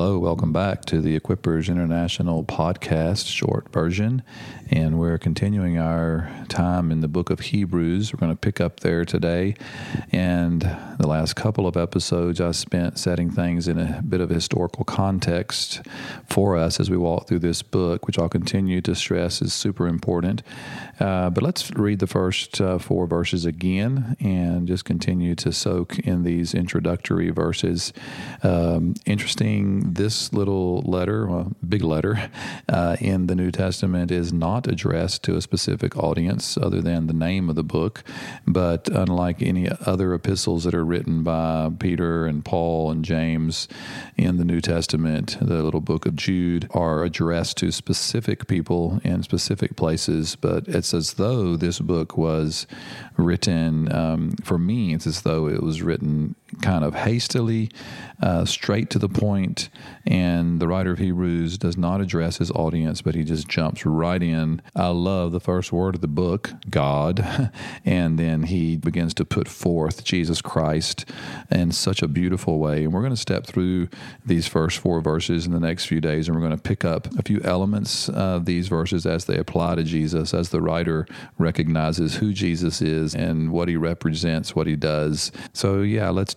Hello, welcome back to the Equippers International podcast short version. And we're continuing our time in the book of Hebrews. We're going to pick up there today. And the last couple of episodes I spent setting things in a bit of a historical context for us as we walk through this book, which I'll continue to stress is super important. Uh, but let's read the first uh, four verses again and just continue to soak in these introductory verses. Um, interesting, this little letter, well, big letter, uh, in the New Testament is not addressed to a specific audience other than the name of the book. But unlike any other epistles that are written by Peter and Paul and James in the New Testament, the little book of Jude are addressed to specific people in specific places. But it's as though this book was written, um, for me, it's as though it was written kind of hastily, uh, straight to the point, and the writer of Hebrews does not address his audience, but he just jumps right in. I love the first word of the book, God, and then he begins to put forth Jesus Christ in such a beautiful way. And we're going to step through these first four verses in the next few days, and we're going to pick up a few elements of these verses as they apply to Jesus, as the writer recognizes who Jesus is and what he represents, what he does. So, yeah, let's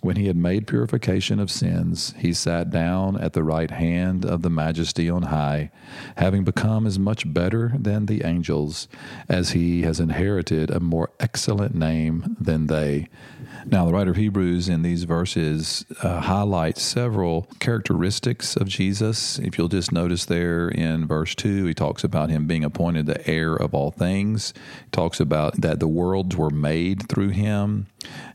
When he had made purification of sins, he sat down at the right hand of the majesty on high, having become as much better than the angels, as he has inherited a more excellent name than they. Now, the writer of Hebrews in these verses uh, highlights several characteristics of Jesus. If you'll just notice there in verse 2, he talks about him being appointed the heir of all things, he talks about that the worlds were made through him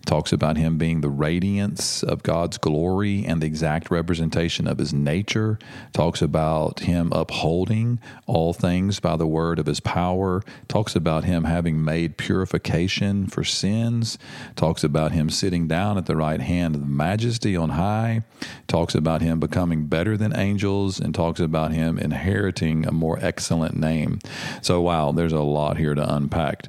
talks about him being the radiance of God's glory and the exact representation of his nature, talks about him upholding all things by the word of his power, talks about him having made purification for sins, talks about him sitting down at the right hand of the majesty on high, talks about him becoming better than angels, and talks about him inheriting a more excellent name. So, wow, there's a lot here to unpack.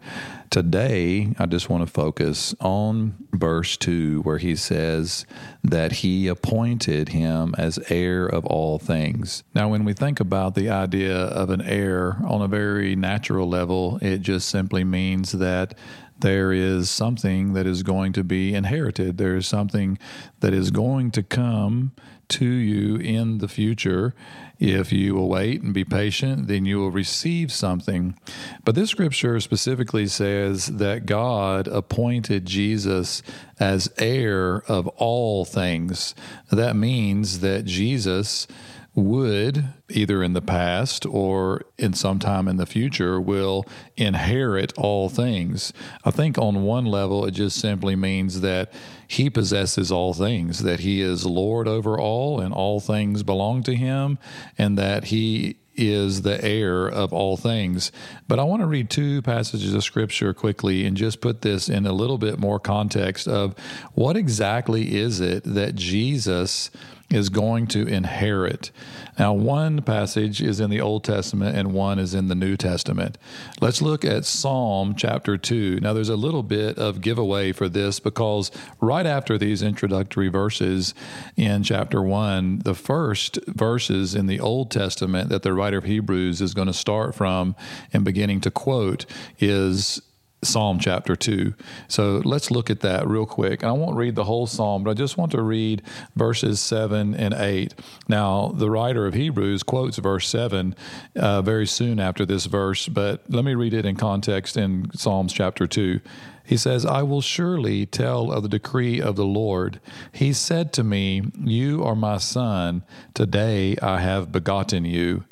Today, I just want to focus on verse 2, where he says that he appointed him as heir of all things. Now, when we think about the idea of an heir on a very natural level, it just simply means that there is something that is going to be inherited. There is something that is going to come to you in the future. If you will wait and be patient, then you will receive something. But this scripture specifically says that God appointed Jesus as heir of all things. That means that Jesus would, either in the past or in some time in the future, will inherit all things. I think on one level, it just simply means that he possesses all things, that he is Lord over all, and all things belong to him, and that he is the heir of all things. But I want to read two passages of scripture quickly and just put this in a little bit more context of what exactly is it that Jesus is going to inherit. Now, one passage is in the Old Testament and one is in the New Testament. Let's look at Psalm chapter 2. Now, there's a little bit of giveaway for this because right after these introductory verses in chapter 1, the first verses in the Old Testament that the writer of Hebrews is going to start from and beginning to quote is Psalm chapter 2. So let's look at that real quick. And I won't read the whole psalm, but I just want to read verses 7 and 8. Now, the writer of Hebrews quotes verse 7 uh, very soon after this verse, but let me read it in context in Psalms chapter 2. He says, I will surely tell of the decree of the Lord. He said to me, You are my son. Today I have begotten you.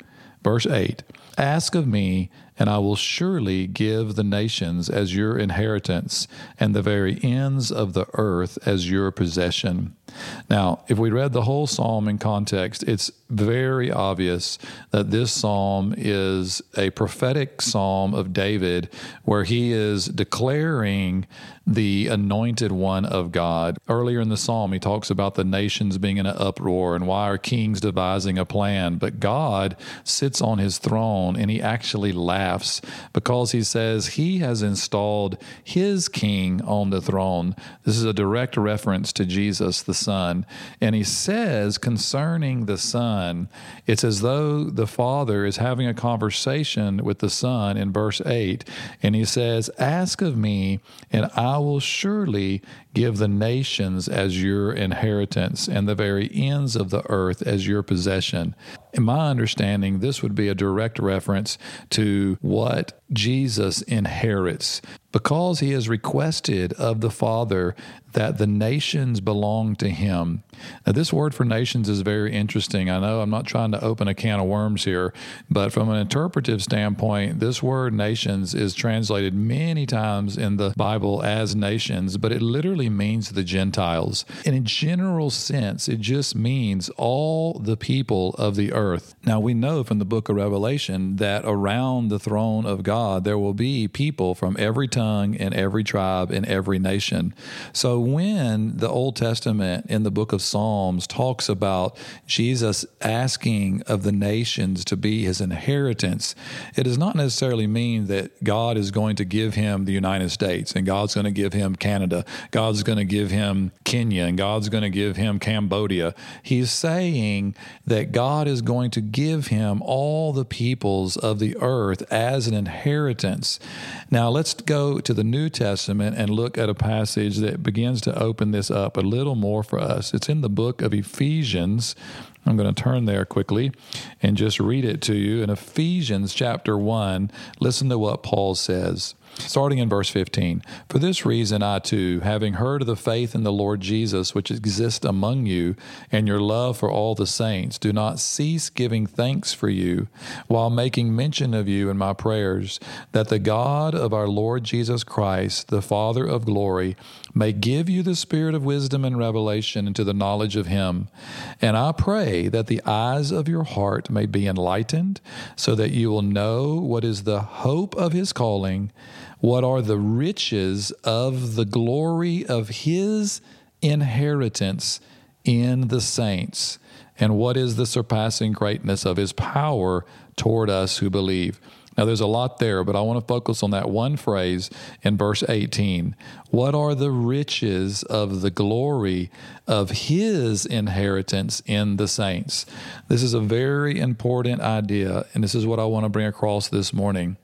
Verse 8 Ask of me, and I will surely give the nations as your inheritance, and the very ends of the earth as your possession. Now, if we read the whole psalm in context, it's very obvious that this psalm is a prophetic psalm of David where he is declaring the anointed one of God. Earlier in the psalm, he talks about the nations being in an uproar and why are kings devising a plan. But God sits on his throne and he actually laughs because he says he has installed his king on the throne. This is a direct reference to Jesus, the Son. And he says concerning the Son, it's as though the Father is having a conversation with the Son in verse 8. And he says, Ask of me, and I will surely give the nations as your inheritance and the very ends of the earth as your possession. In my understanding, this would be a direct reference to what Jesus inherits because he has requested of the Father that the nations belong to him. Now, this word for nations is very interesting. I know I'm not trying to open a can of worms here, but from an interpretive standpoint, this word nations is translated many times in the Bible as nations, but it literally means the Gentiles. In a general sense, it just means all the people of the earth. Now, we know from the book of Revelation that around the throne of God, there will be people from every tongue and every tribe and every nation. So, when the Old Testament in the book of Psalms talks about Jesus asking of the nations to be his inheritance, it does not necessarily mean that God is going to give him the United States and God's going to give him Canada, God's going to give him Kenya, and God's going to give him Cambodia. He's saying that God is going to give him all the peoples of the earth as an inheritance. Now, let's go to the New Testament and look at a passage that begins begins to open this up a little more for us. It's in the book of Ephesians. I'm going to turn there quickly and just read it to you. In Ephesians chapter 1, listen to what Paul says. Starting in verse 15, for this reason I too, having heard of the faith in the Lord Jesus which exists among you, and your love for all the saints, do not cease giving thanks for you, while making mention of you in my prayers, that the God of our Lord Jesus Christ, the Father of glory, may give you the spirit of wisdom and revelation into the knowledge of him. And I pray that the eyes of your heart may be enlightened, so that you will know what is the hope of his calling what are the riches of the glory of his inheritance in the saints? And what is the surpassing greatness of his power toward us who believe? Now, there's a lot there, but I want to focus on that one phrase in verse 18. What are the riches of the glory of his inheritance in the saints? This is a very important idea, and this is what I want to bring across this morning.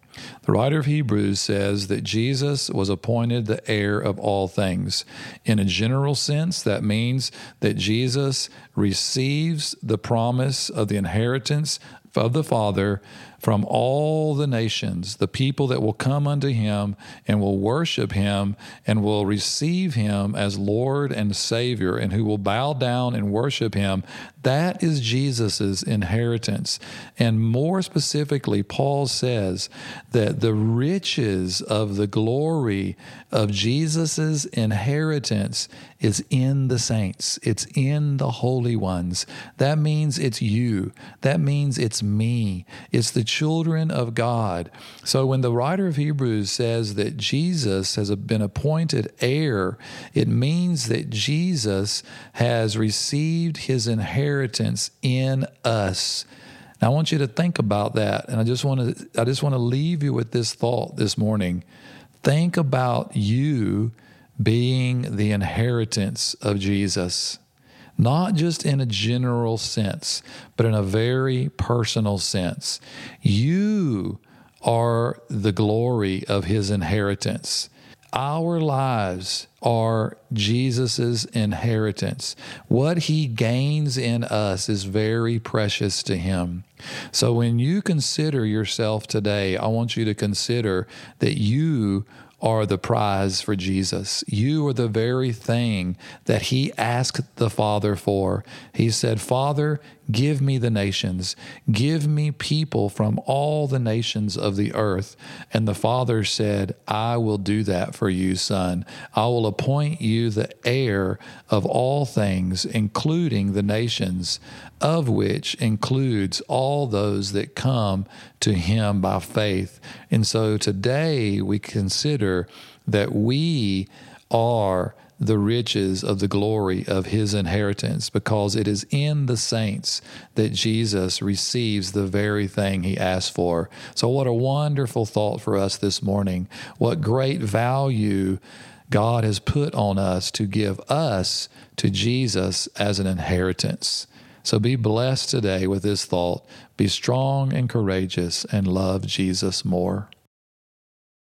The writer of Hebrews says that Jesus was appointed the heir of all things. In a general sense, that means that Jesus receives the promise of the inheritance of the Father from all the nations, the people that will come unto him and will worship him and will receive him as Lord and Savior and who will bow down and worship him. That is Jesus's inheritance. And more specifically, Paul says that the riches of the glory of Jesus's inheritance is in the saints. It's in the holy ones. That means it's you. That means it's me. It's the children of God. So when the writer of Hebrews says that Jesus has been appointed heir, it means that Jesus has received his inheritance in us. Now I want you to think about that and I just want to I just want to leave you with this thought this morning. Think about you being the inheritance of Jesus not just in a general sense, but in a very personal sense. You are the glory of his inheritance. Our lives are Jesus' inheritance. What he gains in us is very precious to him. So when you consider yourself today, I want you to consider that you are the prize for Jesus. You are the very thing that he asked the Father for. He said, Father, Give me the nations. Give me people from all the nations of the earth. And the father said, I will do that for you, son. I will appoint you the heir of all things, including the nations, of which includes all those that come to him by faith. And so today we consider that we are the riches of the glory of his inheritance because it is in the saints that Jesus receives the very thing he asked for. So, what a wonderful thought for us this morning. What great value God has put on us to give us to Jesus as an inheritance. So, be blessed today with this thought. Be strong and courageous and love Jesus more.